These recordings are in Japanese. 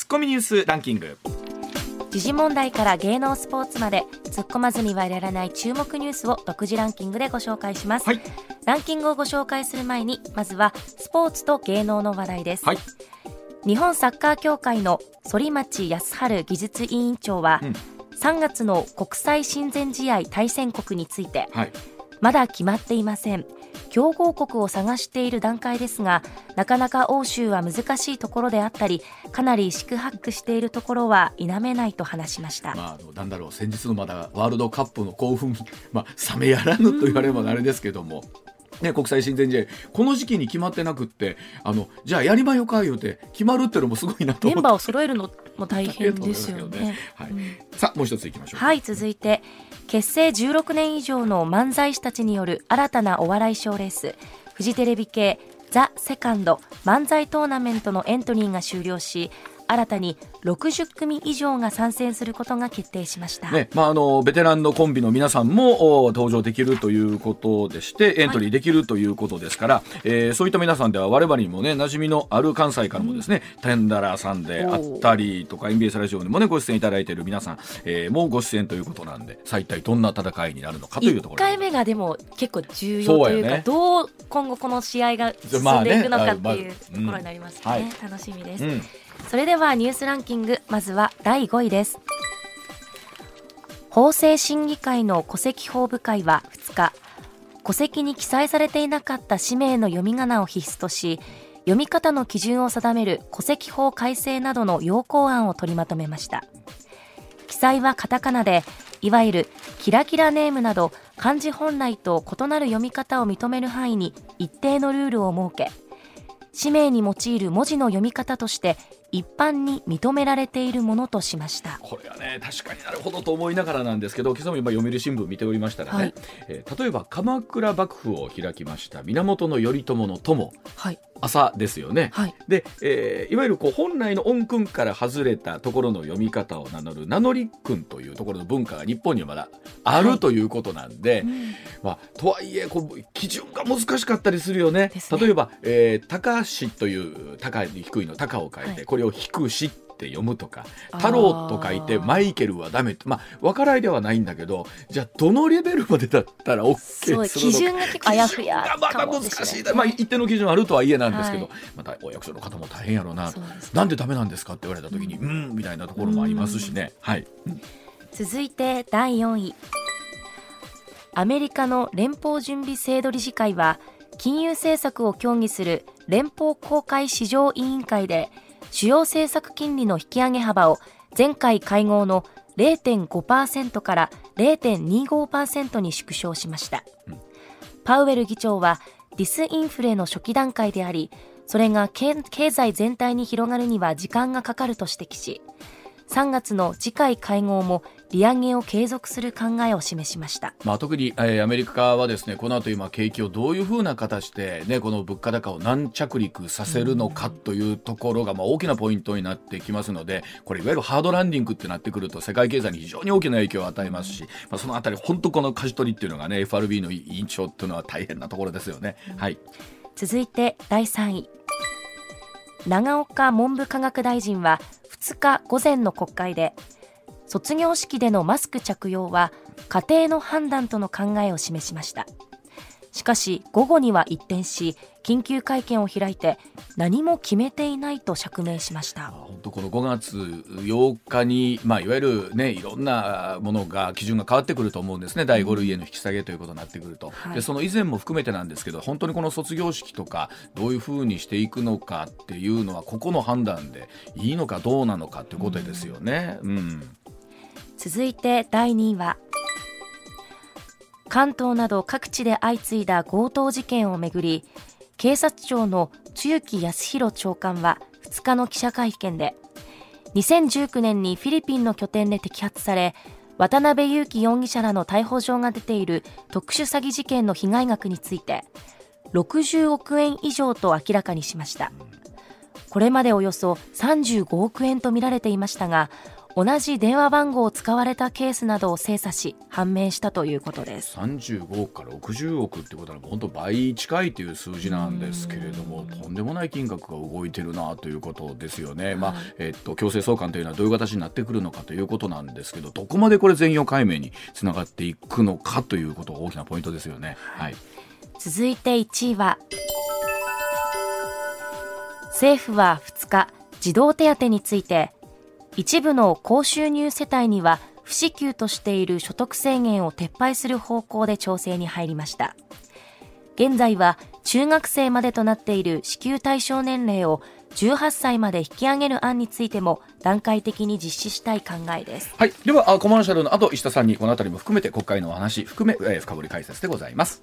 ツッコミニュースランキング。時事問題から芸能スポーツまで突っ込まずにはいられない注目ニュースを独自ランキングでご紹介します、はい。ランキングをご紹介する前にまずはスポーツと芸能の話題です、はい。日本サッカー協会の反町康春技術委員長は、うん。3月の国際親善試合対戦国についてはい。まだ決まっていません強豪国を探している段階ですがなかなか欧州は難しいところであったりかなり四苦八苦しているところは否めないと話しました、まあ、なんだろう先日のまだワールドカップの興奮、まあ、冷めやらぬと言われればあれですけども。ね、国際親善試合この時期に決まってなくってあのじゃあやりまよか言うて決まるっていうのもすごいなと。メンバーを揃えるのも大変ですよね。はい。うん。さあもう一ついきましょうはい、続いて、結成16年以上の漫才師たちによる新たなお笑い賞レース、フジテレビ系ザ・セカンド漫才トーナメントのエントリーが終了し、新たに60組以上が参戦することが決定しました。ねまあ、あのベテランのコンビの皆さんもお登場できるということでしてエントリーできるということですから、えーそういった皆さんでは我々にもね馴染みのある関西からもですね、テンダラーさんであったりとか MBS ラジオにもねご出演いただいている皆さん、えーもうご出演ということなんでさあ一体どんな戦いになるのかというとこ1ろ回目がでも結構重要というかね。どう今後この試合が進んでいくのかっていうところになりますね、まあね楽しみです、うんそれではニュースランキングまずは第5位です。法制審議会の戸籍法部会は2日戸籍に記載されていなかった氏名の読み仮名を必須とし読み方の基準を定める戸籍法改正などの要項案を取りまとめました。記載はカタカナでいわゆるキラキラネームなど漢字本来と異なる読み方を認める範囲に一定のルールを設け氏名に用いる文字の読み方として一般に認められているものとしました。これはね確かになるほどと思いながらなんですけど今朝も今読売新聞見ておりましたらね、はい。えー例えば鎌倉幕府を開きました源頼朝の友。はい朝ですよね。はいで、えーいわゆるこう本来の音訓から外れたところの読み方を名乗る名乗り訓というところの文化が日本にはまだあはいるということなんで、まあ、とはいえこう基準が難しかったりするよね。ね例えば、えー高しという高い低いの高を書いて、はいこれを低しって読むとか太郎と書いてマイケルはダメとまあ分からいではないんだけどじゃあどのレベルまでだったら OK するのか。基準が結構あやふやまた難しい、まあ、一定の基準あるとはいえなんですけど、はい。またお役所の方も大変やろうな。そうなんでダメなんですかって言われた時にうん。みたいなところもありますしね。はい。続いて第4位。アメリカの連邦準備制度理事会は金融政策を協議する連邦公開市場委員会で主要政策金利の引き上げ幅を前回会合の0.5%から0.25%に縮小しました、パウエル議長はディスインフレの初期段階でありそれが経経済全体に広がるには時間がかかると指摘し3月の次回会合も利上げを継続する考えを示しましたまあ、特に、えーアメリカはですねこの後今景気をどういうふうな形で、ね、この物価高を軟着陸させるのかというところが、まあ、大きなポイントになってきますのでこれいわゆるハードランディングってなってくると世界経済に非常に大きな影響を与えますし、まあ、そのあたり本当この舵取りっていうのがね FRB の委員長っていうのは大変なところですよね。はい続いて第3位長岡文部科学大臣は2日午前の国会で卒業式でのマスク着用は家庭の判断との考えを示しました。しかし午後には一転し緊急会見を開いて何も決めていないと釈明しました。本当この5月8日に、まあ、いわゆる、ね、いろんなものが基準が変わってくると思うんですね。第5類への引き下げということになってくると、はい。でその以前も含めてなんですけど本当にこの卒業式とかどういうふうにしていくのかっていうのはここの判断でいいのかどうなのかということですよね。うん続いて第2位は関東など各地で相次いだ強盗事件をめぐり警察庁の露木康弘長官は2日の記者会見で2019年にフィリピンの拠点で摘発され渡辺優樹容疑者らの逮捕状が出ている特殊詐欺事件の被害額について60億円以上と明らかにしました。これまでおよそ35億円と見られていましたが同じ電話番号を使われたケースなどを精査し判明したということです。35億から60億ってことは本当倍近いという数字なんですけれどもとんでもない金額が動いてるなということですよね、はい、まあえっと、強制送還というのはどういう形になってくるのかということなんですけどどこまでこれ全容解明につながっていくのかということが大きなポイントですよね。はい、続いて1位は政府は2日児童手当について一部の高収入世帯には不支給としている所得制限を撤廃する方向で調整に入りました。現在は中学生までとなっている支給対象年齢を18歳まで引き上げる案についても段階的に実施したい考えです。はい。ではコマーシャルの後石田さんにこの辺りも含めて国会のお話含め、えー、深掘り解説でございます。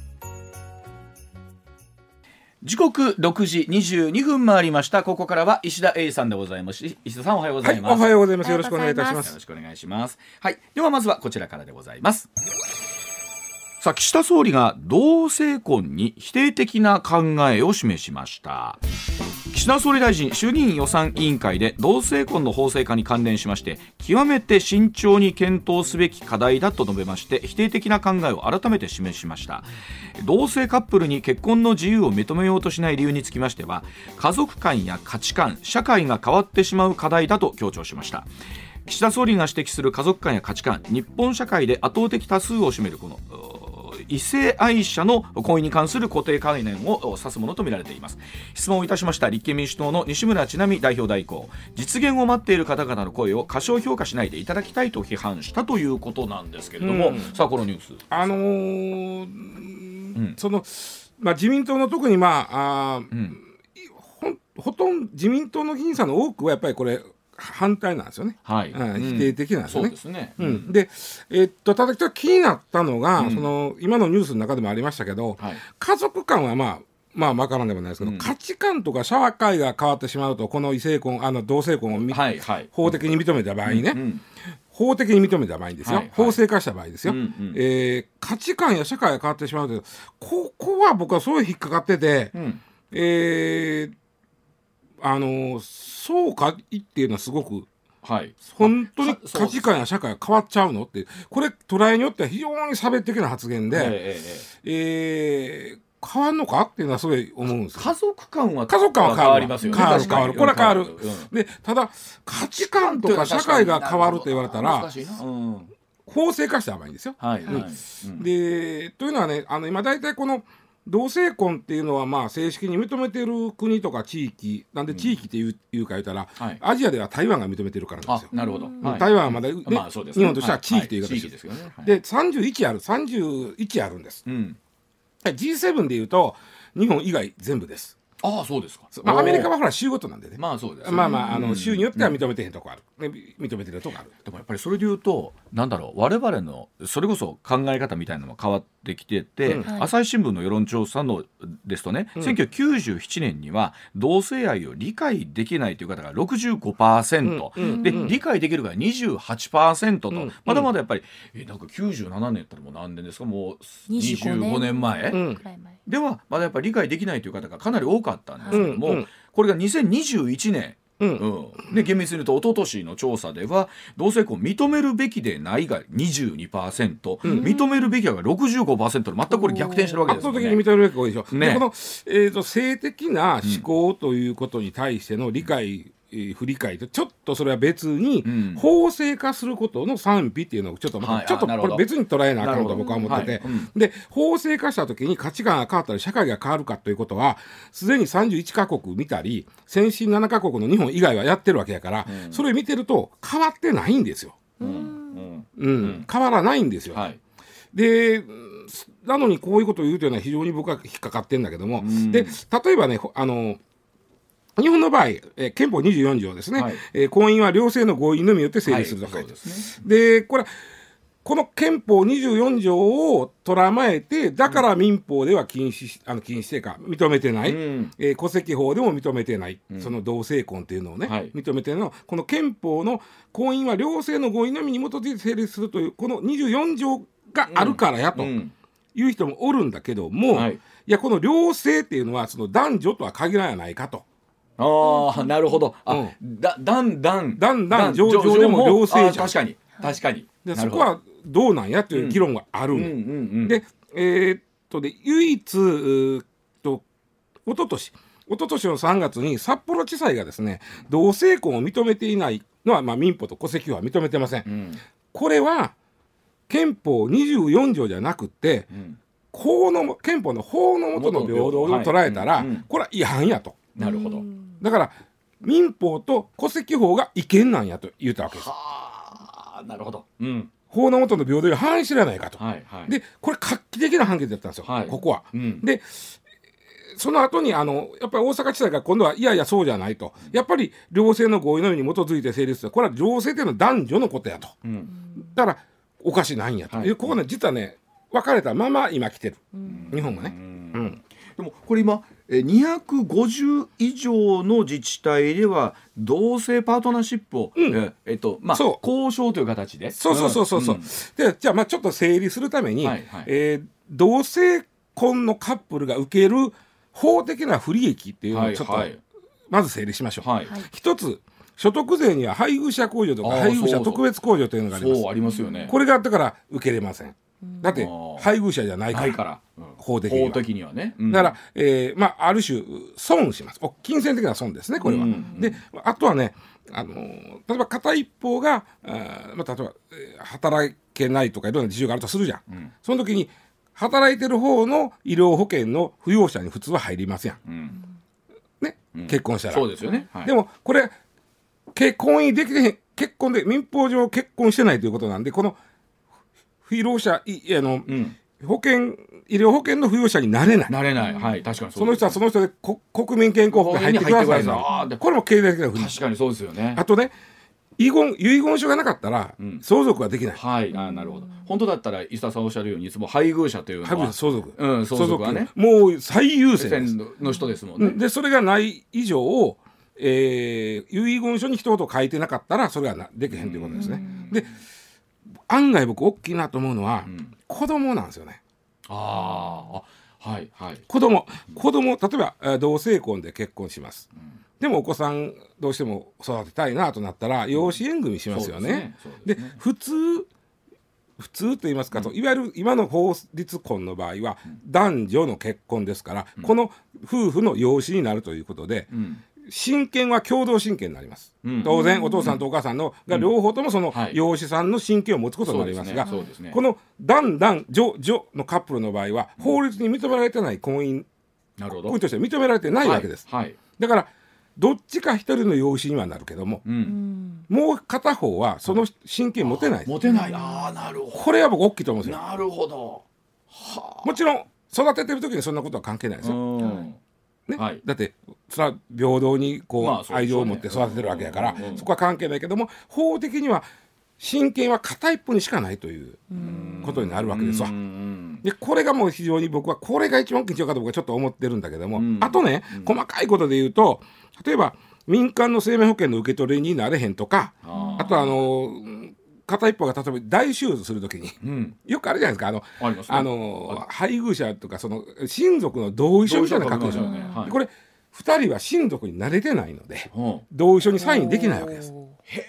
時刻六時二十二分回りました。ここからは石田英さんでございます。石田さんおはようございます、はい、おはようございます。よろしくお願いいたします。よろしくお願いします。はい。ではまずはこちらからでございますさあ岸田総理が同性婚に否定的な考えを示しました。岸田総理大臣衆議院予算委員会で同性婚の法制化に関連しまして極めて慎重に検討すべき課題だと述べまして否定的な考えを改めて示しました。同性カップルに結婚の自由を認めようとしない理由につきましては家族観や価値観社会が変わってしまう課題だと強調しました。岸田総理が指摘する家族観や価値観日本社会で圧倒的多数を占めるこの異性愛者の婚姻に関する固定概念を指すものとみられています。質問をいたしました立憲民主党の西村智奈美代表代行。実現を待っている方々の声を過小評価しないでいただきたいと批判したということなんですけれども、うん、さあこのニュース。あのーうん、そのまあ自民党の特にまああ、うん、ほほとんど自民党の議員さんの多くはやっぱりこれ反対なんですよね。はい。うん、否定的なんですよね。そうですね。うん。で、えー、っと、ただ気になったのが、その、今のニュースの中でもありましたけど、はい、家族間はまあ、まあ、わからんでもないですけど、うん、価値観とか社会が変わってしまうと、この異性婚、あの同性婚を、はいはい、法的に認めた場合にね、うんうん、法的に認めた場合にですよ、はいはい、法制化した場合ですよ、うんうん、えー、価値観や社会が変わってしまうと、ここは僕はすごい引っかかってて、うん、えー、あのそうかいっていうのはすごくはい、本当に価値観や社会が変わっちゃうの？ってこれ捉えによっては非常に差別的な発言で、えー、えー、変わるのかっていうのはすごい思うんです家族観は家族観は変わりますよね。変わる変わる。これは変わる、うん、でただ価値観とか社会が変わると言われたら、うん、法制化した方がいいんですよ。はい、はい、でというのはねあの今大体この同性婚っていうのはまあ正式に認めてる国とか地域なんで地域っていう,、いうか言ったら、はい、アジアでは台湾が認めてるからなんですよ。なるほど、台湾はまだ、ねまあね、日本としては地域という形です。はいはい、で31ある31あるんです。うん、G7 でいうと日本以外全部です。ああそうですか、まあ、アメリカはほら州ごとなんでね。まあそうです、ね、まあまああの州によっては認めてへんとこある、うん、認めてるとこある。でもやっぱりそれで言うとなんだろう我々のそれこそ考え方みたいなのも変わってきてて、うん、朝日新聞の世論調査のですとね、うん、1997年には同性愛を理解できないという方が65%、うん、で、理解できるが28%と、まだまだやっぱりえなんか97年ってもう何年ですか？もう25年前、ではまだやっぱり理解できないという方がかなり多かったんですけども、うんうん、これが2021年。うん。うん、で厳密に言うと一昨年の調査では同性婚認めるべきでないが22%、うん、認めるべきが65%で全くこれ逆転してるわけですよね。圧倒的に認めるべきが多いでしょ。ね、この、えーと、性的な思考ということに対しての理解不理解とちょっとそれは別に法制化することの賛否っていうのをちょっと、はい、ちょっとこれ別に捉えなあかんと僕は思ってて、はいうん、で法制化した時に価値観が変わったり社会が変わるかということはすでに31か国見たり先進7か国の日本以外はやってるわけやから、うん、それ見てると変わってないんですよ。うん、うん、変わらないんですよ。はい、でなのにこういうことを言うというのは非常に僕は引っかかってんだけども、で例えばねあの日本の場合、えー、憲法24条ですね、はい、えー、婚姻は両性の合意のみによって成立すると書いてます。で、ね、これこの憲法24条をとらまえてだから民法では禁止あの禁止性か認めてない、うん、えー、戸籍法でも認めてない、うん、その同性婚っていうのをね、はい、認めてるの。はこの憲法の婚姻は両性の合意のみに基づいて成立するというこの24条があるからやという人もおるんだけども、はい、いやこの両性っていうのはその男女とは限らないかと。ああなるほど。あ、うん、だだんだん。だんだん上場でも両性じゃん。確かに。確かに。でそこはどうなんや？という議論がある、でえー、っとで唯一と一昨年一昨年の3月に札幌地裁がですね同性婚を認めていないのは、まあ、民法と戸籍法は認めてません、うん、これは憲法24条じゃなくて、うん、法の憲法の法の下の平等を捉えたら、はいうん。うん、これは違反やと。なるほど。だから民法と戸籍法が違憲なんやと言ったわけです。はあなるほど、うん、法の下の平等に反してらないかと、はいはい、でこれ画期的な判決だったんですよ、はい、ここは。うん、でその後にあのやっぱり大阪地裁が今度はいやいやそうじゃないと。やっぱり両性の合意のように基づいて成立するこれは両性というのは男女のことやと、うん、だからおかしないんやと、はい、ここね実はね分かれたまま今来てる、うん、日本がね。うんでもこれ今250以上の自治体では同性パートナーシップを、うん、えっとまあ、交渉という形で。そうそうそうそうそう、うん、でじゃあまあちょっと整理するために、はいはい、えー、同性婚のカップルが受ける法的な不利益っていうのをちょっと、まず整理しましょう、はい、一つ所得税には配偶者控除とか配偶者特別控除というのがあります。そうありますよね。これがあったから受けれませんだって配偶者じゃないから。から、うん、法的には。法的にはね、うん、だから、えー、まあある種損します。金銭的な損ですねこれは、うんうん、であとはねあの例えば片一方があ、まあ、例えば、えー、働けないとかいろんな事情があるとするじゃん、うん、その時に働いてる方の医療保険の扶養者に普通は入りますやん、ね、結婚したら。そうですよね、はい、でもこれ結婚できてへん結婚で民法上結婚してないということなんでこの扶養者いあの、うん、保険医療保険の扶養者になれない。なれない。はい確かにその人はその人でこ国民健康保険入ってくださいのこれも経済的な確かにそうですよね。あとね遺言遺言書がなかったら、うん、相続はできない。はい、あなるほど。本当だったら伊佐さんおっしゃるようにいつも配偶者というのは。相続、うん、相続はね、もう最優先の人ですもんね。でそれがない以上、えー、遺言書に一言書いてなかったらそれはなできへんということですね。で案外僕大きいなと思うのは、うん、子供なんですよね。ああはいはい。子供。子供例えば同性婚で結婚します。うん、でもお子さんどうしても育てたいなとなったら養子縁組しますよね。で、ね。ね、普通普通と言いますか、うん、いわゆる今の法律婚の場合は男女の結婚ですから、うん、この夫婦の養子になるということで、うん、親権は共同親権になります、うん、当然お父さんとお母さんのが両方ともその養子さんの親権を持つことになりますが、はいすね。ね、この男男女女のカップルの場合は法律に認められてない婚姻なるほど。婚姻として認められてないわけです、はい。はい、だからどっちか一人の養子にはなるけども、うん、もう片方はその親権持てない。持てない。ああなるほど。これは僕大きいと思うんですよ。なるほど。もちろん育ててる時にそんなことは関係ないですよ、ね、はい、だってそれは平等にこう、まあ、愛情を持って育ててるわけやから、そこは関係ないけども法的には親権は片一方にしかないということになるわけですわ。でこれがもう非常に僕はこれが一番緊張かと僕はちょっと思ってるんだけども、あとね細かいことで言うと例えば民間の生命保険の受け取りになれへんとかあとあの片一方が例えば大手術するときに、うん、よくあるじゃないですか。あのあ、ね、あの配偶者とかその親族の同意書みたいな書くでしょ、ね。はい、これ2人は親族に慣れてないので、うん、同意書にサインできないわけです。へえ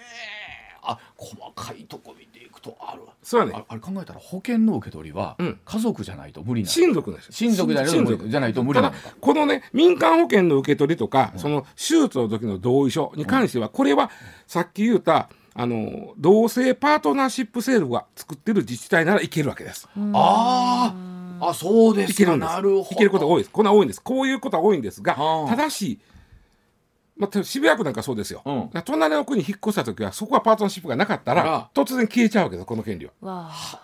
あ細かいとこ見ていくとある。そうやね。あれ考えたら保険の受け取りは家族じゃないと無理な親族です親族じゃないとじゃないと無理なのか。このね民間保険の受け取りとか、うん、その手術の時の同意書に関しては、これはさっき言ったあの同性パートナーシップ制度が作ってる自治体ならいけるわけです。ああ、あそうですいけるんです。いけることが多いです。こんな多いんです。こういうことは多いんですが、ただし。まあ、渋谷区なんかそうですよ、うん、隣の区に引っ越した時はそこはパートナーシップがなかったら突然消えちゃうわけですこの権利は。わは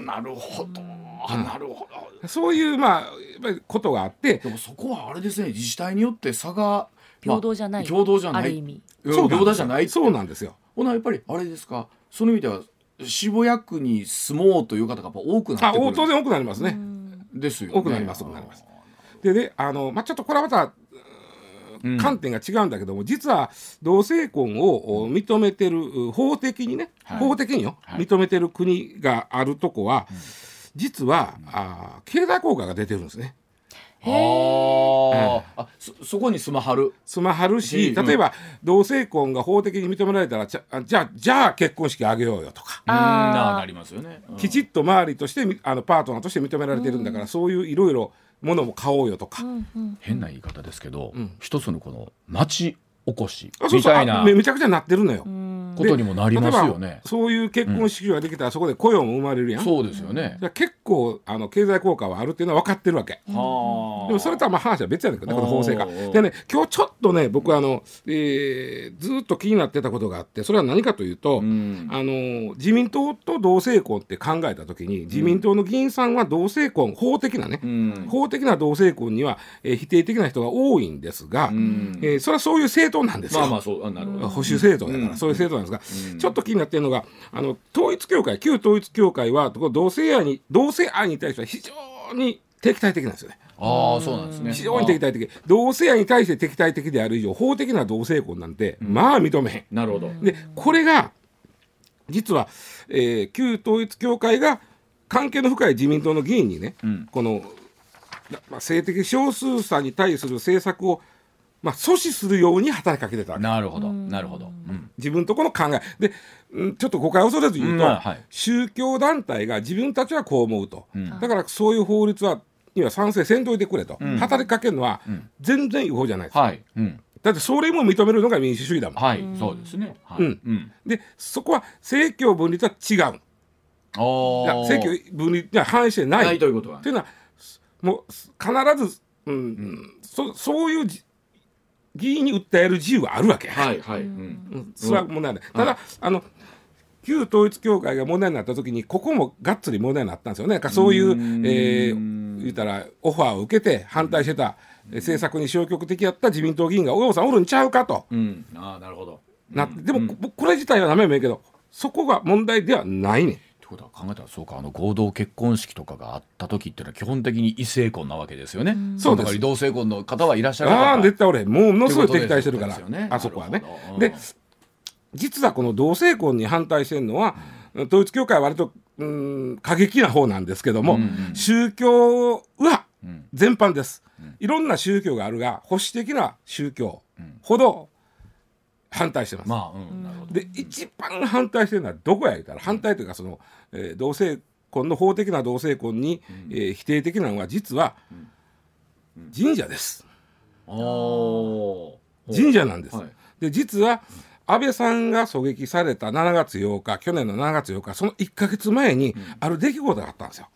なるほど、うん、なるほど。そういうまあやっぱりことがあって。でもそこはあれですね。自治体によって差が平等じゃない、平等じゃない。ある意味。そう平等じゃないそうなんですよ。ほなやっぱりあれですか？その意味では渋谷区に住もうという方がやっぱ多くなってくる。当然多くなりますね。ですよ、ね、多くなります多くなります。でねあの、まあ、ちょっとこれはまた観点が違うんだけども、実は同性婚を認めてる法的にね、はい、法的によ、はい、認めてる国があるとこは、実は、あ経済効果が出てるんですね。あ、あそそこに住まはる？住まはるし例えば、同性婚が法的に認められたらじゃじゃじゃあ結婚式あげようよとか。あなりますよね、きちっと周りとしてあのパートナーとして認められてるんだから、そういういろいろものも買おうよとか、変な言い方ですけど、一つのこの町おこしみたいなめちゃくちゃなってるのよ。ことにもなりますよね。そういう結婚式ができたら、そこで雇用も生まれるやん。そうですよね。結構あの経済効果はあるっていうのは分かってるわけ。でもそれとはまあ話は別やねんけどね、この法制化。でね、今日ちょっとね、僕あの、えー、ずっと気になってたことがあって、それは何かというと、あの自民党と同性婚って考えた時に、自民党の議員さんは同性婚、法的なね、法的な同性婚には、えー、否定的な人が多いんですが、えー、それはそういう政党なんですよ。まあまあそう、なるほど。保守政党だから、そういう政党なんですが、ちょっと気になってるのがあの統一教会旧統一教会は同性愛に同性愛に対しては非常に敵対的なんですよね。ああそうなんですね。非常に敵対的。同性愛に対して敵対的である以上法的な同性婚なんて、まあ認めへん。なるほど。でこれが実は、えー、旧統一教会が関係の深い自民党の議員にね、うん、この、まあ、性的少数者に対する政策をまあ、阻止するように働きかけてたなるほど。なるほど、うん、自分とこの考え。でちょっと誤解を恐れず言うと、うんはい、宗教団体が自分たちはこう思うと、うん、だからそういう法律はには賛成せんといてくれと、働きかけるのは全然違法じゃないですか、はい。だってそれも認めるのが民主主義だもん。はい、そうですね。はい、うん。で、そこは政教分離とは違う。あ政教分離には反映してない。ないということは。というのは、もう必ず、うん、うん、そそういう議員に訴える自由はあるわけ。はいはい。うん、それは問題ない。ただ、あの旧統一教会が問題になった時にここもがっつり問題になったんですよね。そういうえー、言ったらオファーを受けて反対してた政策に消極的やった自民党議員がおさんおるんちゃうかと。うん、ああなるほど。なでも、これ自体はダメもいいけどそこが問題ではないねん。ことは考えたらそうかあの合同結婚式とかがあった時っていうのは基本的に異性婚なわけですよね。そうです。同性婚の方はいらっしゃるああ絶対俺ものすごい敵対してるから、ね、あそこはね。で実はこの同性婚に反対してるのは、うん、統一教会は割とうん過激な方なんですけども、うんうん、宗教は全般です、うん、いろんな宗教があるが保守的な宗教ほど反対してます。まあうん、で一番反対してるのはどこや言うたら反対というかその、えー、同性婚の法的な同性婚に、うん、えー、否定的なのは実は神社です。神社なんです。はい、で実は安倍さんが狙撃された7月8日去年の7月8日その1か月前にある出来事があったんですよ。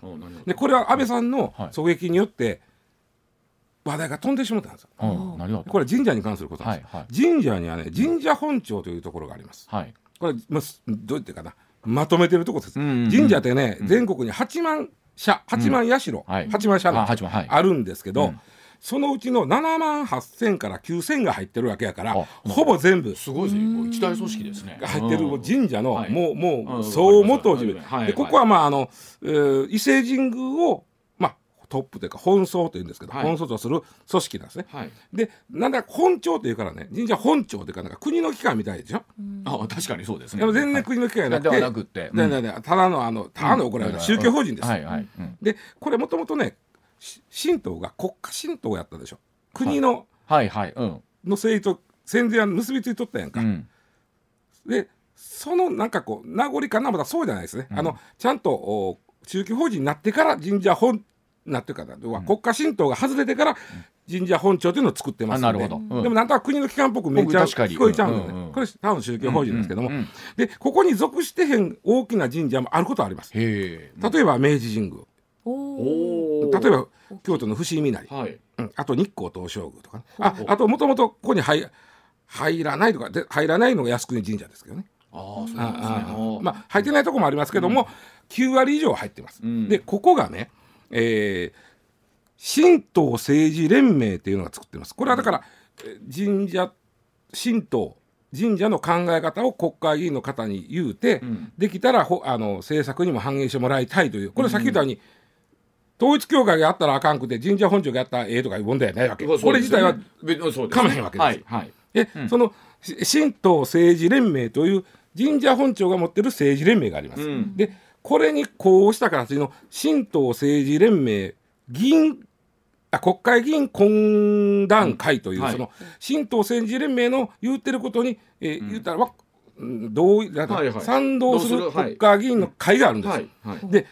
でこれは安倍さんの狙撃によって、話題が飛んでしまったんですよ。これ神社に関することなんです、はいはい、神社にはね神社本庁というところがあります。はい、これ、まあ、どう言ってかな？まとめてるところです、うんうんうん、神社ってね、うん、全国に8万社8万社、うん。はい、8万社あるんですけど、うん、そのうちの7万8,000から9,000が入ってるわけやからほぼ全部すごいですね。一大組織ですね。入ってる神社の、もうもう総元寺、でここはまああの、えー、伊勢神宮をトップというか本総というんですけど、はい、本総とする組織なんですね。はい、でなんだ本庁というからね神社本庁というかなんか国の機関みたいでしょ？あ確かにそうですね。でも全然国の機関じゃなくて、はい、ではなくて、うん、ただのあのただの怒られる宗教法人です。はいはいでこれもともとね神道が国家神道やったでしょ？国の、はいはいうん、の政治と戦前は結びついとったやんか。うん、でそのなんかこう名残かな？まだそうじゃないですね。うん、あのちゃんと宗教法人になってから神社本なってか、うん、国家神道が外れてから神社本庁というのを作ってますので、うん、でもなんとなく国の機関っぽくめっちゃ聞こえちゃうんだよね、うんうん、これ多分宗教法人ですけども、うんうん、でここに属してへん大きな神社もあることはあります。例えば明治神宮。例えば京都の伏見稲荷、はい。うん、あと日光東照宮とか、ね、ああともともとここに入入らないとかで入らないのが靖国神社ですけどね。あそうですね。まあ入ってないとこもありますけども、うん、9割以上入ってます、でここがねえー、神道政治連盟っていうのが作ってます。これはだから、神社神道神社の考え方を国会議員の方に言うて、うん、できたらほあの政策にも反映してもらいたいという。これさっき言ったように、うん、統一教会がやったらあかんくて神社本庁がやったらええとかいう問題はないわけ、これ自体はかまへんわけです。はいはい、で、うん、その神道政治連盟という神社本庁が持ってる政治連盟があります。でこれにこうした形の神道政治連盟議員あ国会議員懇談会という、うんはい、その新党政治連盟の言ってることに、えー、言ったら、うん、同意だから、はいはい、賛同する国会議員の会があるんです、はいはい、で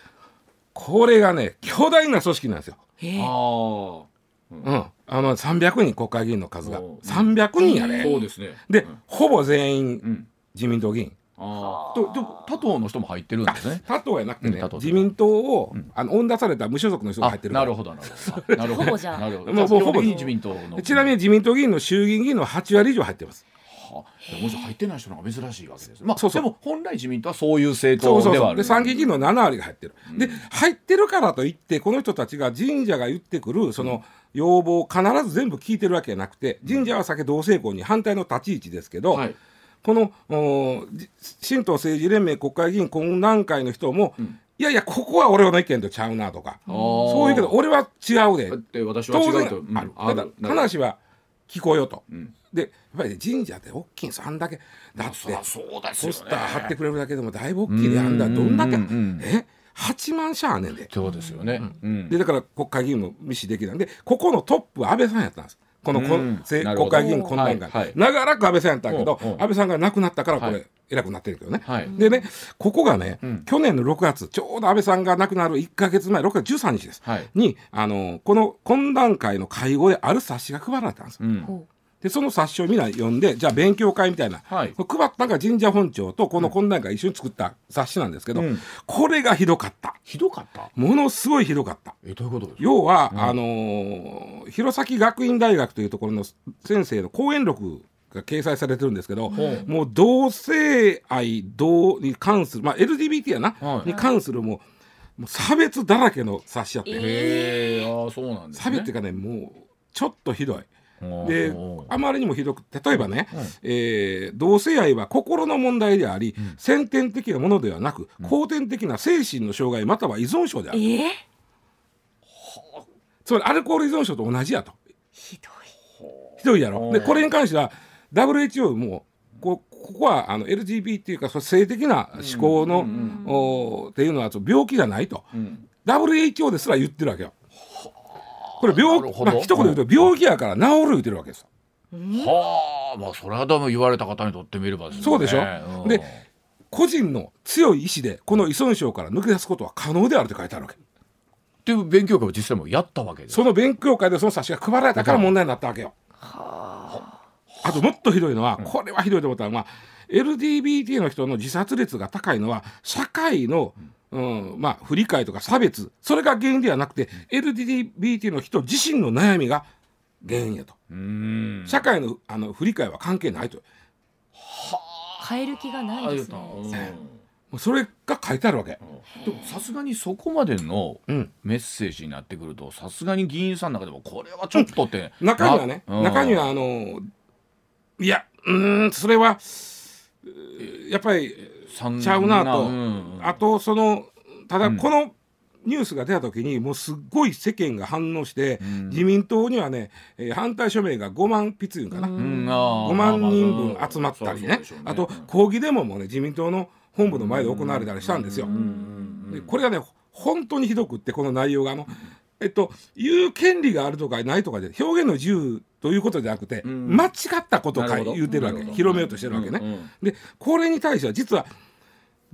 これがね巨大な組織なんですよ。あうん、あの300人国会議員の数が。300人やね。そうですね。で、ほぼ全員自民党議員。あとで他党の人も入ってるんですね。他党やなくてね、自民党を、あの恩出された無所属の人が入ってるなるほどなるほど。なるほど。なるほど。もうほぼ自民党の。ちなみに自民党議員の衆議院議員の8割以上入ってます。はあ、もし入ってない人の方が珍しいわけです。まあ、そうそうでも本来自民党はそういう政党ではある。で参議院議員の7割が入ってる。うん、で入ってるからといってこの人たちが神社が言ってくるその要望を必ず全部聞いてるわけじゃなくて神社は先同性婚に反対の立ち位置ですけど。はいこの新党政治連盟国会議員懇談会の人も、うん、いやいやここは俺の意見とちゃうなとか。そういうけど俺は違うで。で私は違うと、うん、ある。話は聞こうよと、うん、でやっぱり、ね、神社って大きいんですあんだけ。だってポスター貼ってくれるだけでもだいぶ大きいであんだどんだけ。え？8万社あんねんで。そうですよね、でだから国会議員も無視できないんでここのトップは安倍さんやったんですこのこ、うん、国会議員懇談会、はいはい、長らく安倍さんやったけど、安倍さんが亡くなったからこれ、偉くなってるけどね、はい、でねここがね、うん、去年の6月ちょうど安倍さんが亡くなる1か月前6月13日です、はい、にあのこの懇談会の会合である冊子が配られたんです、うん、でその冊子をみんな読んでじゃあ勉強会みたいな、はい、配ったのが神社本庁とこの懇談会一緒に作った冊子なんですけど、うん、これがひどかった。ひどかった？ものすごいひどかった。えどういうこと要は、うん、あのー、弘前学院大学というところの先生の講演録が掲載されてるんですけど、う。ん、もう同性愛同に関する、まあ、LGBT やな、はい、に関するもうもう差別だらけの冊子やって、えー、あそうなんです、ね、差別っていうかねもうちょっとひどい。であまりにもひどく例えばね、うん、えー、同性愛は心の問題であり、うん、先天的なものではなく、うん、後天的な精神の障害または依存症である、えー、つまりアルコール依存症と同じやと。ひどい。ひどいやろ。でこれに関しては WHO もこここはあの LGBT っていうか性的な思考の、うん、っていうのは病気じゃないと、うん、WHO ですら言ってるわけよ。これ病、まあ、一言で言うと病気やから治る言ってるわけですはあまあそれはでも言われた方にとってみれば、ね、そうでしょ、うん、で個人の強い意志でこの依存症から抜け出すことは可能であるって書いてあるわけ。っていう勉強会を実際もやったわけです。その勉強会でその冊子が配られたから問題になったわけよ。はあ、あともっとひどいのは、これはひどいと思ったのは、まあ、LGBT の人の自殺率が高いのは社会の、うんうん。まあ、不理解とか差別。それが原因ではなくて、うん、LGBT の人自身の悩みが原因やと。社会のあの不理解は関係ないと。変える気がないですね。それが書いてあるわけ。さすがにそこまでのメッセージになってくるとさすがに議員さんの中でもこれはちょっとって、うん、中にはね、中にはあのいやうんそれはやっぱりちゃうなと、うん、あとそのただこのニュースが出た時にもうすっごい世間が反応して、うん、自民党にはね、えー、反対署名が5万筆かな、うん、5万人分集まったりね。ね、あと抗議デモもね自民党の本部の前で行われたりしたんですよ。でこれがね本当にひどくってこの内容があの、えっと、言う権利があるとかないとかで表現の自由ということじゃなくて、間違ったことを言うてるわけ。広めようとしてるわけね。でこれに対しては実は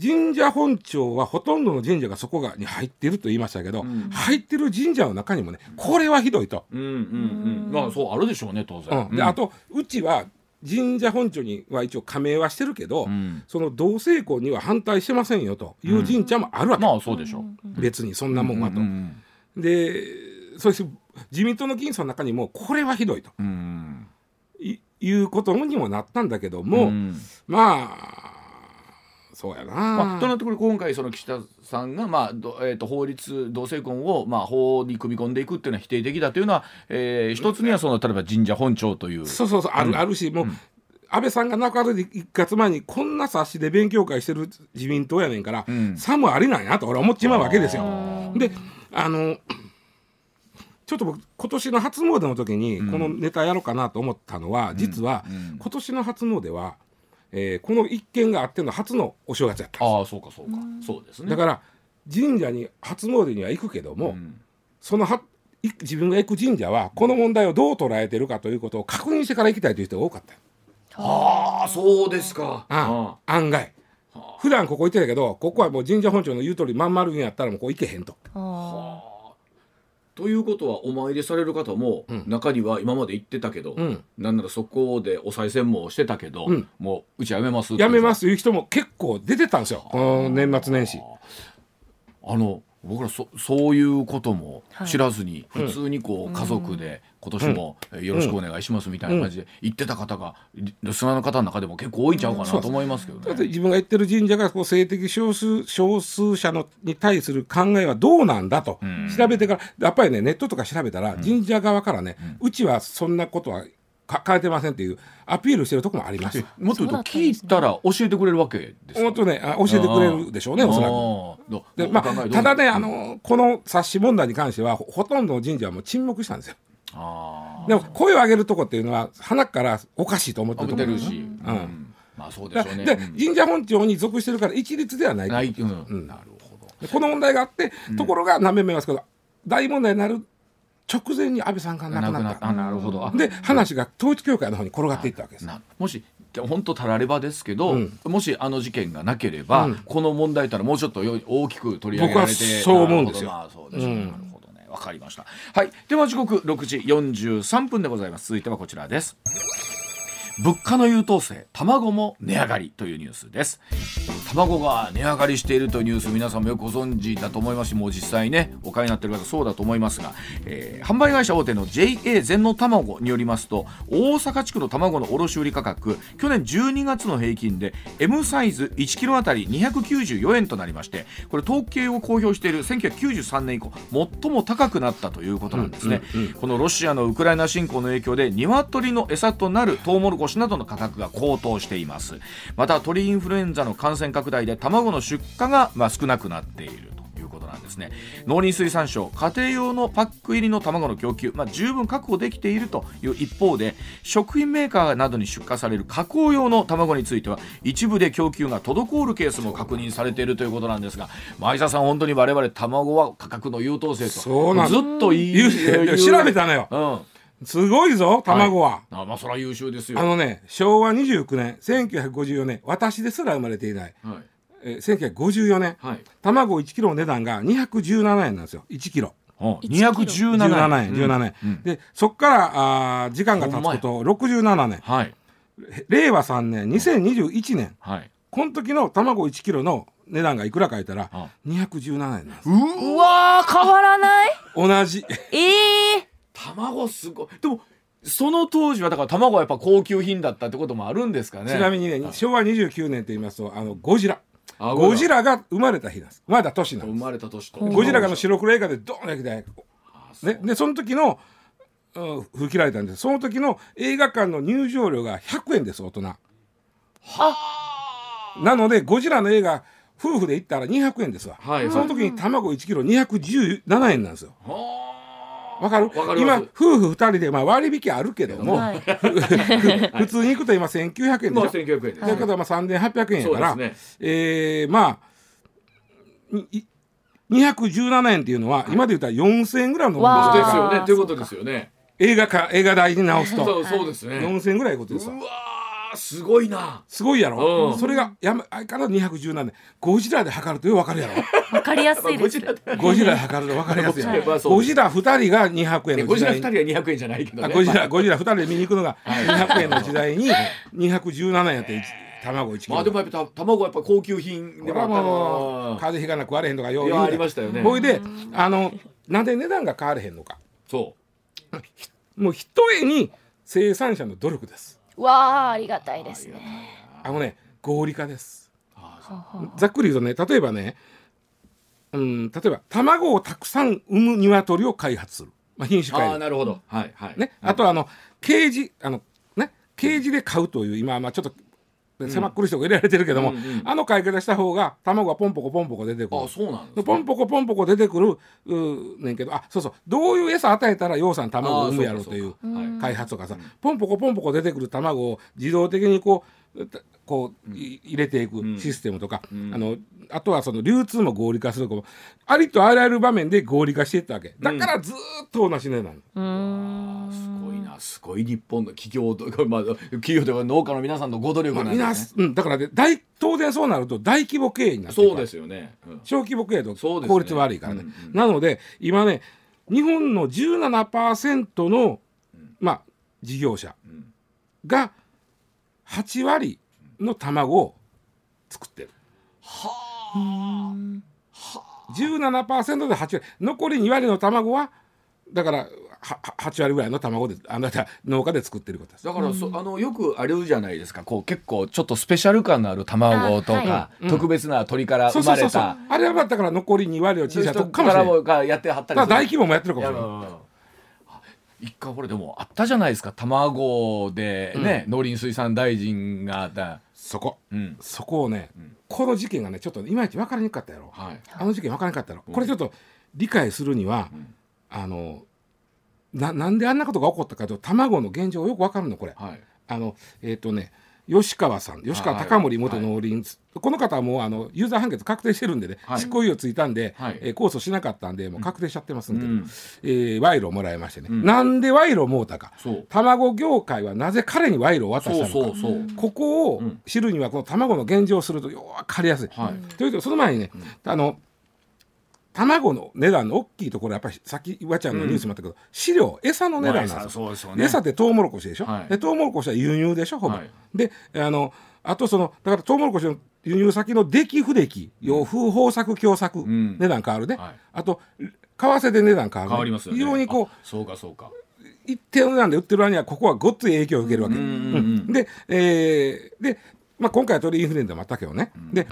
神社本庁はほとんどの神社がそこがに入ってると言いましたけど、うん、入ってる神社の中にもねこれはひどいと。うんうんうん、まあそうあるでしょうね当然。うん、であとうちは神社本庁には一応加盟はしてるけど、うん、その同性婚には反対してませんよという神社もあるわけ、まあそうでしょう。別にそんなもんはと。でそうして自民党の議員さんの中にもこれはひどいと、いいうことにもなったんだけども、まあそうやな、まあ、となってくる今回その岸田さんが、まあえーと、法律同性婚を、まあ、法に組み込んでいくっていうのは否定的だというのは、えー、一つにはその例えば神社本庁という。そうそうそうある,、あるしもう、うん。安倍さんが亡くなる1か月前にこんな冊子で勉強会してる自民党やねんから、うん、さもありなんやと俺は思っちまうわけですよ。であのちょっと僕今年の初詣の時にこのネタやろうかなと思ったのは、うん、実は、今年の初詣は、えー、この一件があっての初のお正月やったああそうかそうか、そうですね。だから神社に初詣には行くけども、そのは自分が行く神社はこの問題をどう捉えてるかということを確認してから行きたいという人が多かった。はあそうですか。ああ案外。普段ここ行ってたけどここはもう神社本庁の言う通りまん丸にやったらもうこう行けへんと。はあということはお参りされる方も中には今まで行ってたけど、うん、なんならそこでお賽銭もしてたけど、うん、もううちやめますやめますという人も結構出てたんですよ。この年末年始。あの僕らそそういうことも知らずに、普通にこう家族で今年もよろしくお願いしますみたいな感じで言ってた方がリスナーの方の中でも結構多いんちゃうかなと思いますけどね。だって自分が言ってる神社がこう性的少数少数者のに対する考えはどうなんだと。調べてからやっぱりねネットとか調べたら神社側からね、うちはそんなことは変えてませんっていうアピールしてるとこもあります。もっと言うと聞いたら教えてくれるわけですもっとね教えてくれるでしょうねおそらく。でまあただねあのこの冊子問題に関してはほとんどの神社はもう沈黙したんですよ。でも声を上げるとこっていうのは鼻からおかしいと思ってると思うし。うんまあそうでしょうね。で、神社本庁に属してるから一律ではない。ない。うん。なるほど。この問題があって、ところが何遍も言いますけど、大問題になる直前に安倍さんが亡くなった。なるほど。で話が統一教会の方に転がっていったわけです。もし本当たらればですけど、うん、もしあの事件がなければ、うん、この問題というのはもうちょっと大きく取り上げられてそう思うんですよ、なるほどね。わかりました。はい。では時刻6時43分でございます。続いてはこちらです。物価の優等生卵も値上がりというニュースです卵が値上がりしているというニュース皆さんもよくご存知だと思います。しもう実際ねお買いになっている方そうだと思いますが、えー、販売会社大手の JA 全農卵によりますと大阪地区の卵の卸売価格去年12月の平均で M サイズ1キロあたり294円となりましてこれ統計を公表している1993年以降最も高くなったということなんですね、うんうんうん、このロシアのウクライナ侵攻の影響で鶏の餌となるトウモロコシなどの価格が高騰しています。また鳥インフルエンザの感染拡大で卵の出荷がまあ少なくなっているということなんですね。農林水産省家庭用のパック入りの卵の供給、まあ、十分確保できているという一方で食品メーカーなどに出荷される加工用の卵については一部で供給が滞るケースも確認されているということなんですが前田さん本当に我々卵は価格の優等生とずっと言い調べたのよ、うんすごいぞ卵は、はい、あまあそれは優秀ですよ。あのね昭和29年1954年私ですら生まれていない、はい。えー、1954年、はい、卵1キロの値段が217円なんですよ。1キロ。217円。17円、17円、うん、でそこからあ時間が経つこと67年、はい、令和3年2021年、はい、この時の卵1キロの値段がいくらか言ったら217円なんですうわ変わらない。同じ。ええー卵すごい。でもその当時はだから卵はやっぱ高級品だったってこともあるんですかね。ちなみにね昭和29年と言いますとあのゴジラ。ゴジラ。が生まれた日なんです。生まれた年なんです生まれた年。とゴジラがの白黒映画でドーンと来てねでその時の吹きられたんです。その時の映画館の入場料が100円です大人。はなのでゴジラの映画夫婦で行ったら200円ですわ、はい、その時に卵1キロ217円なんですよ。はあわかる？今夫婦2人でまあ割引あるけども、はい、普通に行くと今1900円でしょ、まあ、1900円です、ね、ということはまあ3800円やから、ね。えー、まあ217円っていうのは、今で言ったら4000円ぐらいのものですよね。ということですよね。映画か映画代に直すと。そうそうですね。4000円ぐらいいうことですうわすごいな。すごいやろ、うん、それがやめあから217年ゴジラで測るとよく分かるやろ。分かりやすいですゴジラで。測ると分かりやすいやろ、はい、ゴジラ2人が200円ゴジラ2人は200円じゃないけど、ね、ゴジラゴジラ2人で見に行くのが200円の時代に217円やって卵1キロ。まあでもやっぱ卵はやっぱ高級品でも風邪ひかな食われへんとかよう言うありましたよね。ほいであのなんで値段が変われへんのか。そう。もうひとえに生産者の努力ですわあありがたいですね。あのね合理化です。ざっくり言うとね例えばねうん例えば卵をたくさん産む鶏を開発する、まあ、品種改良。あなるほど。はいはい。ね、あとあのケージあのね。ケージで買うという今まあちょっと狭っくり人が入れられてるけども、うんうん、あの買い方した方が卵がポンポコポンポコ出てくる。あそうなんです、ね、ポンポコポンポコ出てくるうねんけど。あそうそう。どういう餌与えたらようさん卵を産むやろうという開発とかさ、ポンポコポンポコ出てくる卵を自動的にこうこう入れていくシステムとか、うん、あのあとはその流通も合理化するありとあらゆる場面で合理化していったわけ。だからずっと同じ値段、うん、すごいな。すごい日本の企業とか、まあ、企業とか農家の皆さんのご努力なんね、まあ、うん、だからね大当然そうなると大規模経営になってそうですよね、うん、小規模経営と効率悪いからね、ねうんうん、なので今ね日本の17%の、まあ、事業者が8割の卵を作ってる。はあ。17%で8割。残り2割の卵はだから8割ぐらいの卵であなた農家で作ってることです。だからそ、あのよくあるじゃないですか。こう結構ちょっとスペシャル感のある卵とか、はい、特別な鳥から生まれた。あれはだから残り2割を小さいとこかもしれない。がやってはったり大規模もやってるかもしれない一回これでもあったじゃないですか。卵でね、うん、農林水産大臣がだそこ、うん、そこをね、うん、この事件がねちょっといまいち分かりにくかったやろ、はい、あの事件分からなかったやろ、これちょっと理解するには、あのななんであんなことが起こったかと卵の現状よく分かるのこれ、はい、あのえっ、ー、とね吉川さん吉川貴盛元農林、はい、この方はもうあのユーザー判決確定してるんでね、はい、執行猶予ついたんで、はい、えー、控訴しなかったんでもう確定しちゃってますんで、うん、えー、賄賂をもらいましてね、うん、なんで賄賂をもうたか。卵業界はなぜ彼に賄賂を渡したのか。ここを知るにはこの卵の現状をするとよく分かりやすい。というとその前にね、あの卵の値段の大きいところやっぱりさっき岩ちゃんのニュースもあったけど、うん、飼料餌の値段なんですよ,、ね、餌ってトウモロコシでしょ、はい、でトウモロコシは輸入でしょ？ほぼ、はい、であのあとそのだからトウモロコシの輸入先の出来不出来洋風豊作共作、うん、値段変わるね、はい、あと為替で値段変わる、変わりますよ、ね、非常にこうそうかそうか。一定の値段で売ってる割にはここはごっつい影響を受けるわけ、うん、で,、えーでまあ、今回は鳥インフルエンザもあったけどね、で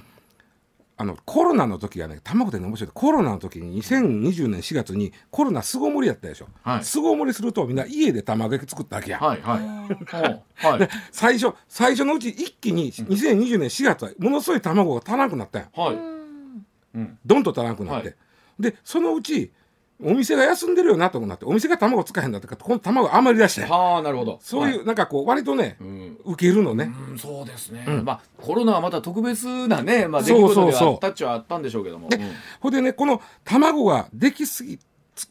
あのコロナの時はね卵でね面白い。コロナの時に2020年4月にコロナ巣ごもりやったでしょ、はい、巣ごもりするとみんな家で卵焼き作ったわけや、はいはい。はい、で最初最初のうち一気に2020年4月はものすごい卵が足らなくなったんや、はい。うん、どん。と足らなくなって、はい、でそのうちお店が休んでるよなとなってお店が卵使えへんだってかこの卵余り出して。はあなるほど。そういう、はい、なんかこう割とね、うん、受けるのね、うん、そうですね、うん、まあコロナはまた特別なね、まあ、出来事であったっちゃあったんでしょうけども。で、ほ、うん。でねこの卵ができすぎ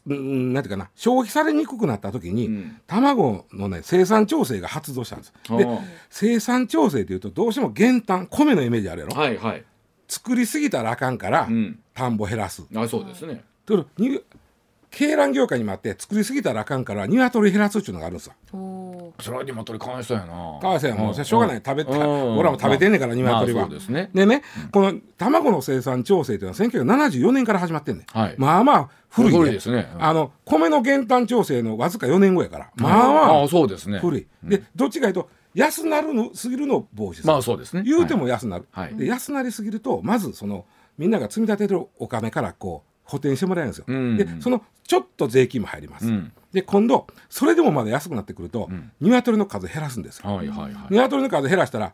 なんていうかな消費されにくくなった時に、うん、卵のね生産調整が発動したんです。で生産調整というとどうしても減反米のイメージあるやろ、はいはい、作りすぎたらあかんから、田んぼ減らす。あそうですね鶏卵業界にもあって作りすぎたらあかんから鶏減らすっていうのがあるんですよ。それは鶏かわいそうやな。かわいそうやもうしょうがない食べた俺らも食べてんねんから鶏は。でね。でね、この卵の生産調整というのは1974年から始まってんねん。まあまあ古いですね。あの米の減反調整のわずか4年後やから。まあまあそうですね。古い。でどっちかというと安なるのすぎるのを防止する。まあそうですね。言うても安なる。で安なりすぎるとまずそのみんなが積み立てるお金からこう補填してもらえるんですよ。うん、でそのちょっと税金も入ります。うん、で今度それでもまだ安くなってくると、うん、鶏の数減らすんですよ。はいはいはい、鶏の数減らしたら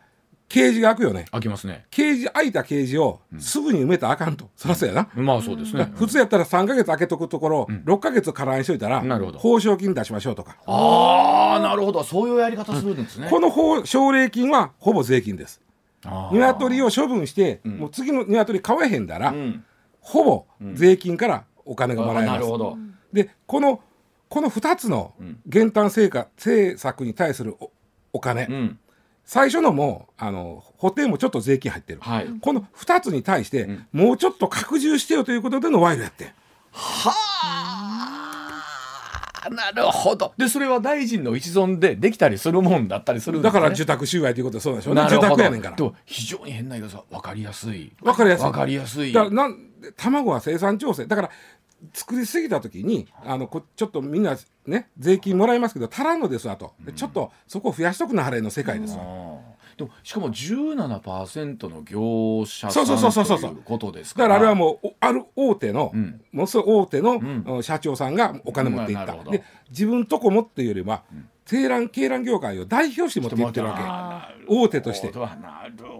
ケージが開くよね。開きますね。ケージ開いたケージをすぐに埋めたらあかんと。そらそうやな。まあそうですね。普通やったら3か月開けとくところ、うん、6か月空にしといたら、なるほど。報奨金出しましょうとか。ああ、なるほど。そういうやり方するんですね。この奨励金はほぼ税金です。鶏を処分して、もう次の鶏飼えへんだら、ほぼ税金からお金がもらえます。うん、でこのこの2つの減反成果政策に対するおお金、うん、最初のもあの補填もちょっと税金入ってる、はい、この2つに対して、うん、もうちょっと拡充してよということでの賄賂やって。はあ。なるほど。でそれは大臣の一存でできたりするもんだったりするね、だから受託収賄ということでそうでしょうね。受託やねんから。非常に変な言い方。分かりやすい。分かりやすい。分かりやすい。だからなん卵は生産調整。だから作りすぎた時にあのこちょっとみんなね税金もらいますけど足らんのですわと、うん、ちょっとそこを増やしとくなはれの世界ですわ。でもしかも17%の業者さんそうそうそうそうそうことですからだからあれはもうある大手の、うん、ものすごい大手の、うん、社長さんがお金持っていった、で自分とこもっていうよりは、鶏卵鶏卵業界を代表して持っていってるわけ。大手として。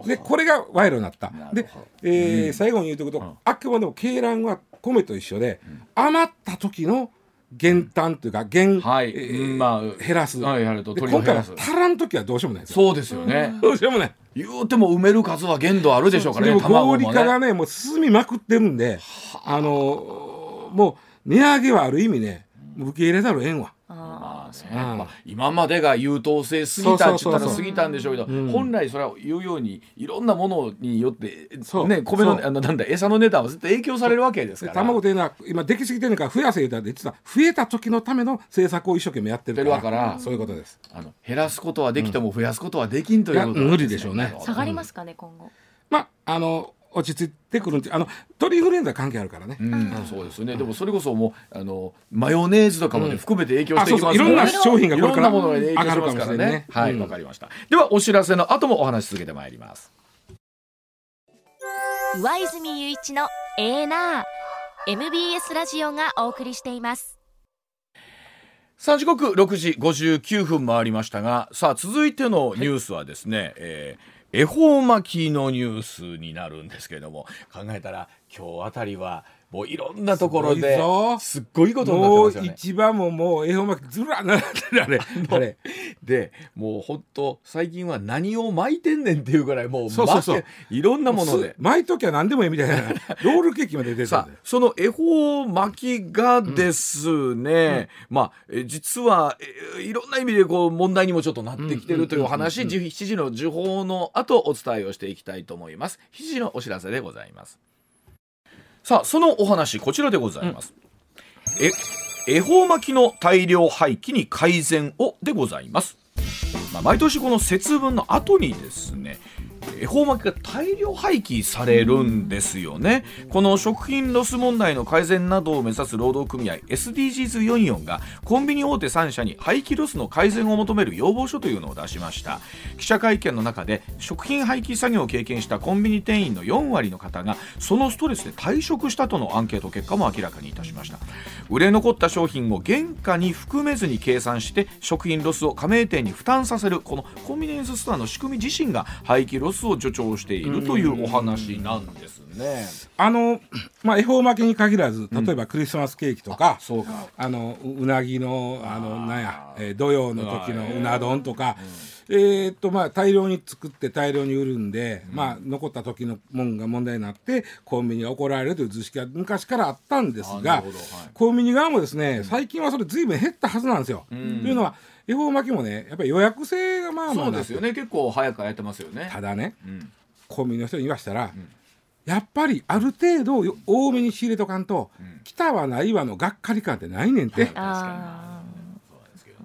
でこれが賄賂になった。で、えー、うん、最後に言うとくと、うん、あくまでも鶏卵は米と一緒で、うん、余った時の減反というか減、はい、えー、まあ、減らす、はい、やるとで今回は足らん時はどうしようもないそうですよね。どうしようもない言うても埋める数は限度あるでしょうからねでも合理化がねもう進みまくってるんであ。のもう値上げはある意味ね受け入れざるをえんわ。まあ、今までが優等生すぎたって言ったら過ぎたんでしょうけど、本来それは言うようにいろんなものによってね米のあのなんだ餌の値段は絶対影響されるわけですから。卵というのは今できすぎてるから増やせ言ったら実は増えた時のための政策を一生懸命やってるから。そういうことです。あの減らすことはできても増やすことはできんということ、ね、無理でしょうね。下がりますかね、今後。まああの落ち着いてくるあの鳥インフルエンザ関係あるからね、うん、そうですね、でもそれこそもうあのマヨネーズとかもね、含めて影響していきますから、ね、いろんな商品がこれから上がるかもしれないね。はいわ、かりました。ではお知らせの後もお話し続けてまいります。上泉雄一のエーナー MBS ラジオがお送りしています。さあ時刻6時59分回りましたがさあ続いてのニュースはですね、はい、えー恵方巻きのニュースになるんですけれども考えたら今日あたりはもういろんなところですっごいことになってますよね。一番ももう恵方巻きずら並んでるあれあれでもう本当最近は何を巻いてんねんっていうぐらいもうそうそうそう。いろんなもので。巻いときゃ何でもいいみたいな。ロールケーキまで出てたその恵方巻きがですね、うん、まあ実はえいろんな意味でこう問題にもちょっとなってきてるというお話。7時の時報の後お伝えをしていきたいと思います。7時のお知らせでございますさあそのお話こちらでございます、うん、え恵方巻きの大量廃棄に改善をでございます、まあ、毎年この節分の後にですね恵方巻きが大量廃棄されるんですよね。この食品ロス問題の改善などを目指す労働組合 SDGs44 がコンビニ大手3社に廃棄ロスの改善を求める要望書というのを出しました。記者会見の中で食品廃棄作業を経験したコンビニ店員の4割の方がそのストレスで退職したとのアンケート結果も明らかにいたしました。売れ残った商品を原価に含めずに計算して食品ロスを加盟店に負担させるこのコンビニエンスストアの仕組み自身が廃棄ロスを助長しているというお話なんですね。あのまあ恵方巻きに限らず例えばクリスマスケーキとか、うん、ああのうなぎのあのなんや、えー、土用の時のうな丼とか。えー、っとまあ大量に作って大量に売るんで、うん、まあ残った時のもんが問題になってコンビニが怒られるという図式が昔からあったんですが、はい、コンビニ側もですね最近はそれずいぶん減ったはずなんですよ。うん、というのは恵方巻きもねやっぱり予約制がまあまあそうですよね。結構早くやってますよね。ただね、うん、コンビニの人に言わしたら、うん、やっぱりある程度多めに仕入れとかんと、うん、来たはないわのがっかり感ってないねんて、はい、確か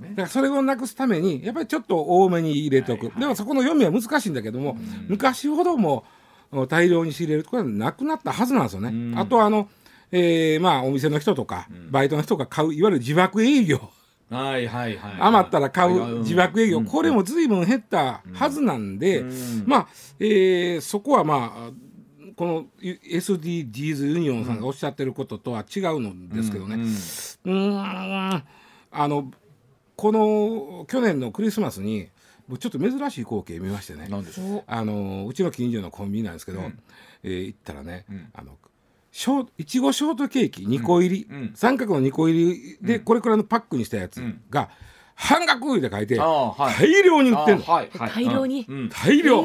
に。だからそれをなくすためにやっぱりちょっと多めに入れとく、はいはい、でもそこの読みは難しいんだけども、昔ほども大量に仕入れることはなくなったはずなんですよね。あとあの、えー、まあお店の人とか、バイトの人が買ういわゆる自爆営業はいはいはい、余ったら買う自爆営業、これも随分減ったはずなんで、まあ、えー、そこはまあこの SDGs ユニオンさんがおっしゃってることとは違うのですけどね。うんあのこの去年のクリスマスにちょっと珍しい光景見ましてね。あのうちの近所のコンビニなんですけど、うん、えー、行ったらね、うん、あのいちごショートケーキ2個入り、うん、三角の2個入りでこれくらいのパックにしたやつが、半額で書いて大量に売ってんの、はいはい、大量に、大量、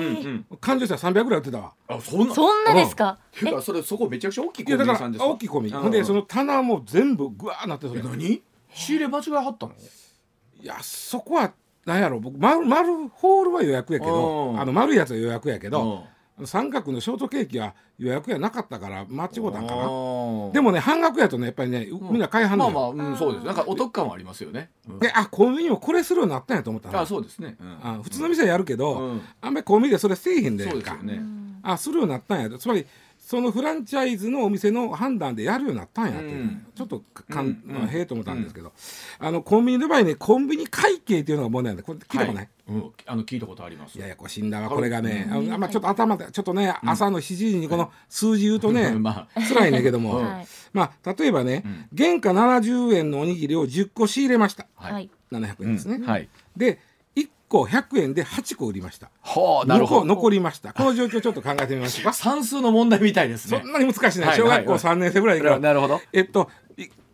勘定したら300ぐらい売ってたわ。あそんな？そんなですか、ていうかそれそこめちゃくちゃ大きいコンビニさんですか？大きいコンビニ。ほんでその棚も全部ぐわーなってそれ何？仕入れ間違いはったの？いやそこはなんやろ。僕丸丸ホールは予約やけどあの丸いやつは予約やけど三角のショートケーキは予約やなかったから間違うたんかな。でもね半額やとねやっぱりね、みんな買いはんのまあまあ、うん、そうですなんかお得感はありますよね、うん、であコンビニもこれするようになったんやと思ったあそうですね、うん、あ普通の店やるけど、うん、あんまりコンビニでそれせえへんでそうですよね。あするようになったんやつまりそのフランチャイズのお店の判断でやるようになったんやって、うん、ちょっとかん、うん、へえと思ったんですけど、うん、あのコンビニの場合ねコンビニ会計っていうのが問題なんでこれ聞いたことない、はい、あの聞いたことあります。いやいやこれ死んだわこれがね、あん。まちょっと頭でちょっとね、朝の7時にこの数字言うとね、まあ、辛いねんけども、はい、まあ例えばね、原価70円のおにぎりを10個仕入れました、はい、700円ですね、うん。はい、で1個100円で8個売りました。はあなるほど。残りました。この状況ちょっと考えてみましょうか。算数の問題みたいですね。そんなに難しいね、はい、小学校3年生ぐらいから、なるほど。えっと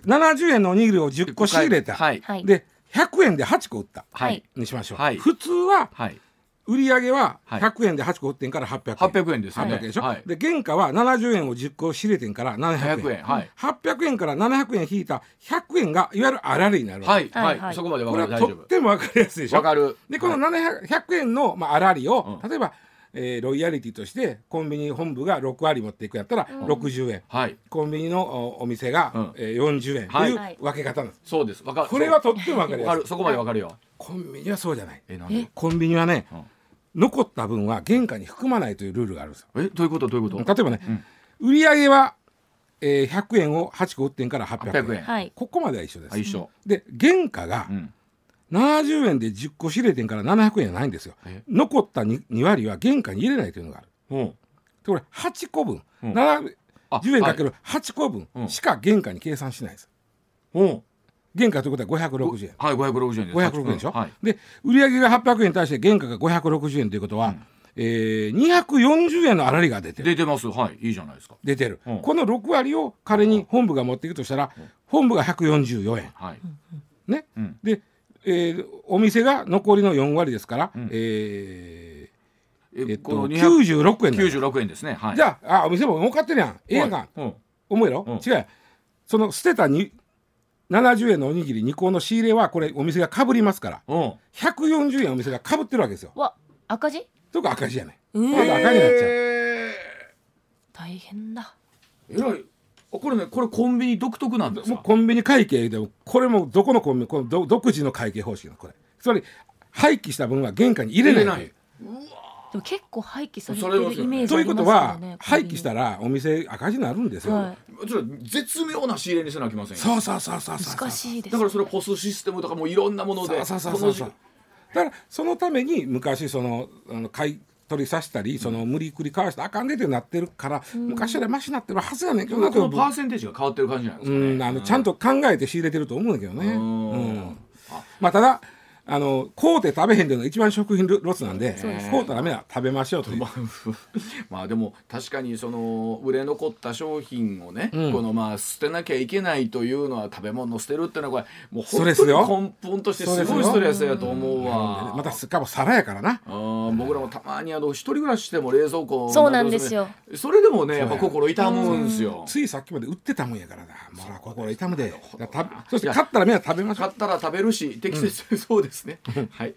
70円のおにぎりを10個仕入れた、はい、で100円で8個売った、はい、にしましょう、はい、普通は、はい売上は100円で8個売ってんから800円。800円ですね。800円でしょ？はい、で原価は70円を10個仕入れてんから700円。700円。はい、800円から700円引いた100円がいわゆるあられになるはい。はい。はい、そこまで分かる。これはとっても分かりやすいでしょ？分かる。でこの700円の、まあ、あらりを、例えばえー、ロイヤリティとしてコンビニ本部が6割持っていくやったら60円、はい、コンビニのお店が、うん、えー、40円という分け方なんです、そうですわかるこれはとっても分かりやすいそこまで分かるよコンビニはそうじゃないえなんで？コンビニはね、うん残った分は原価に含まないというルールがあるんですよ。えどういうこと？どういうこと？例えばね、うん、売上は、えー、100円を8個売ってんから800円。円、ここまでは一緒です。一緒。で原価が、うん。70円で10個仕入れてんから700円じゃないんですよ。残った 2, 2割は原価に入れないというのがある。う。ん、これ8個分、うん、10円かける8個分しか原価に計算しないです。う。ん、原価ということは560円。はい、560円です。560円でしょ？はい、で、売上が800円に対して原価が560円ということは、うん、えー、240円の粗利が出てる。出てます。はい、いいじゃないですか。出てる。うん、この6割を仮に本部が持っていくとしたら、うん、本部が144円。はい、ね？うん、で、えー、お店が残りの4割ですから、うん、えー、えっと、96円96円ですね。はい、じゃあ、あ、お店も儲かってるやん。ええやんか。思えろ、違う。その捨てたに70円のおにぎり2個の仕入れはこれお店がかぶりますから、うん、140円お店がかぶってるわけですよ。わ赤字？とか赤字やね、えー、赤字になっちゃう。大変だ。えらい。これねこれコンビニ独特なんですもうコンビニ会計でもこれもどこのコンビニ？この独自の会計方式のこれ。つまり廃棄した分は原価に入れない。う。わでも結構廃棄されてるイメージということは廃棄したらお店赤字になるんですよ、はい、絶妙な仕入れにせなきませんそうそうそうそう難しいです、だからそれポスシステムとかもいろんなものでそうそうそうそう。だからそのために昔そのあの買い取りさせたりその無理くり交わしてあかんでってなってるから、うん、昔よりマシになってるはずやねんけどこのパーセンテージが変わってる感じなんですかね、うん、あのちゃんと考えて仕入れてると思うんだけどね、うん、まあただあの買うて食べへんでのが一番食品ロスなんで買うたらめは食べましょうという。まあでも確かにその売れ残った商品をね、うん、このまあ捨てなきゃいけないというのは食べ物を捨てるっていうのはこれもう本当に根本としてすごいストレスやと思うわ。またしかも皿やからな。あ僕らもたまにあの一人暮らししても冷蔵庫そうなんですよ。それでもねや。っぱ心痛むんですよ。ついさっきまで売ってたもんやからな。もう心痛むで。そして買ったらみんな食べましょう。買ったら食べるし適切、うん、そうですね。はい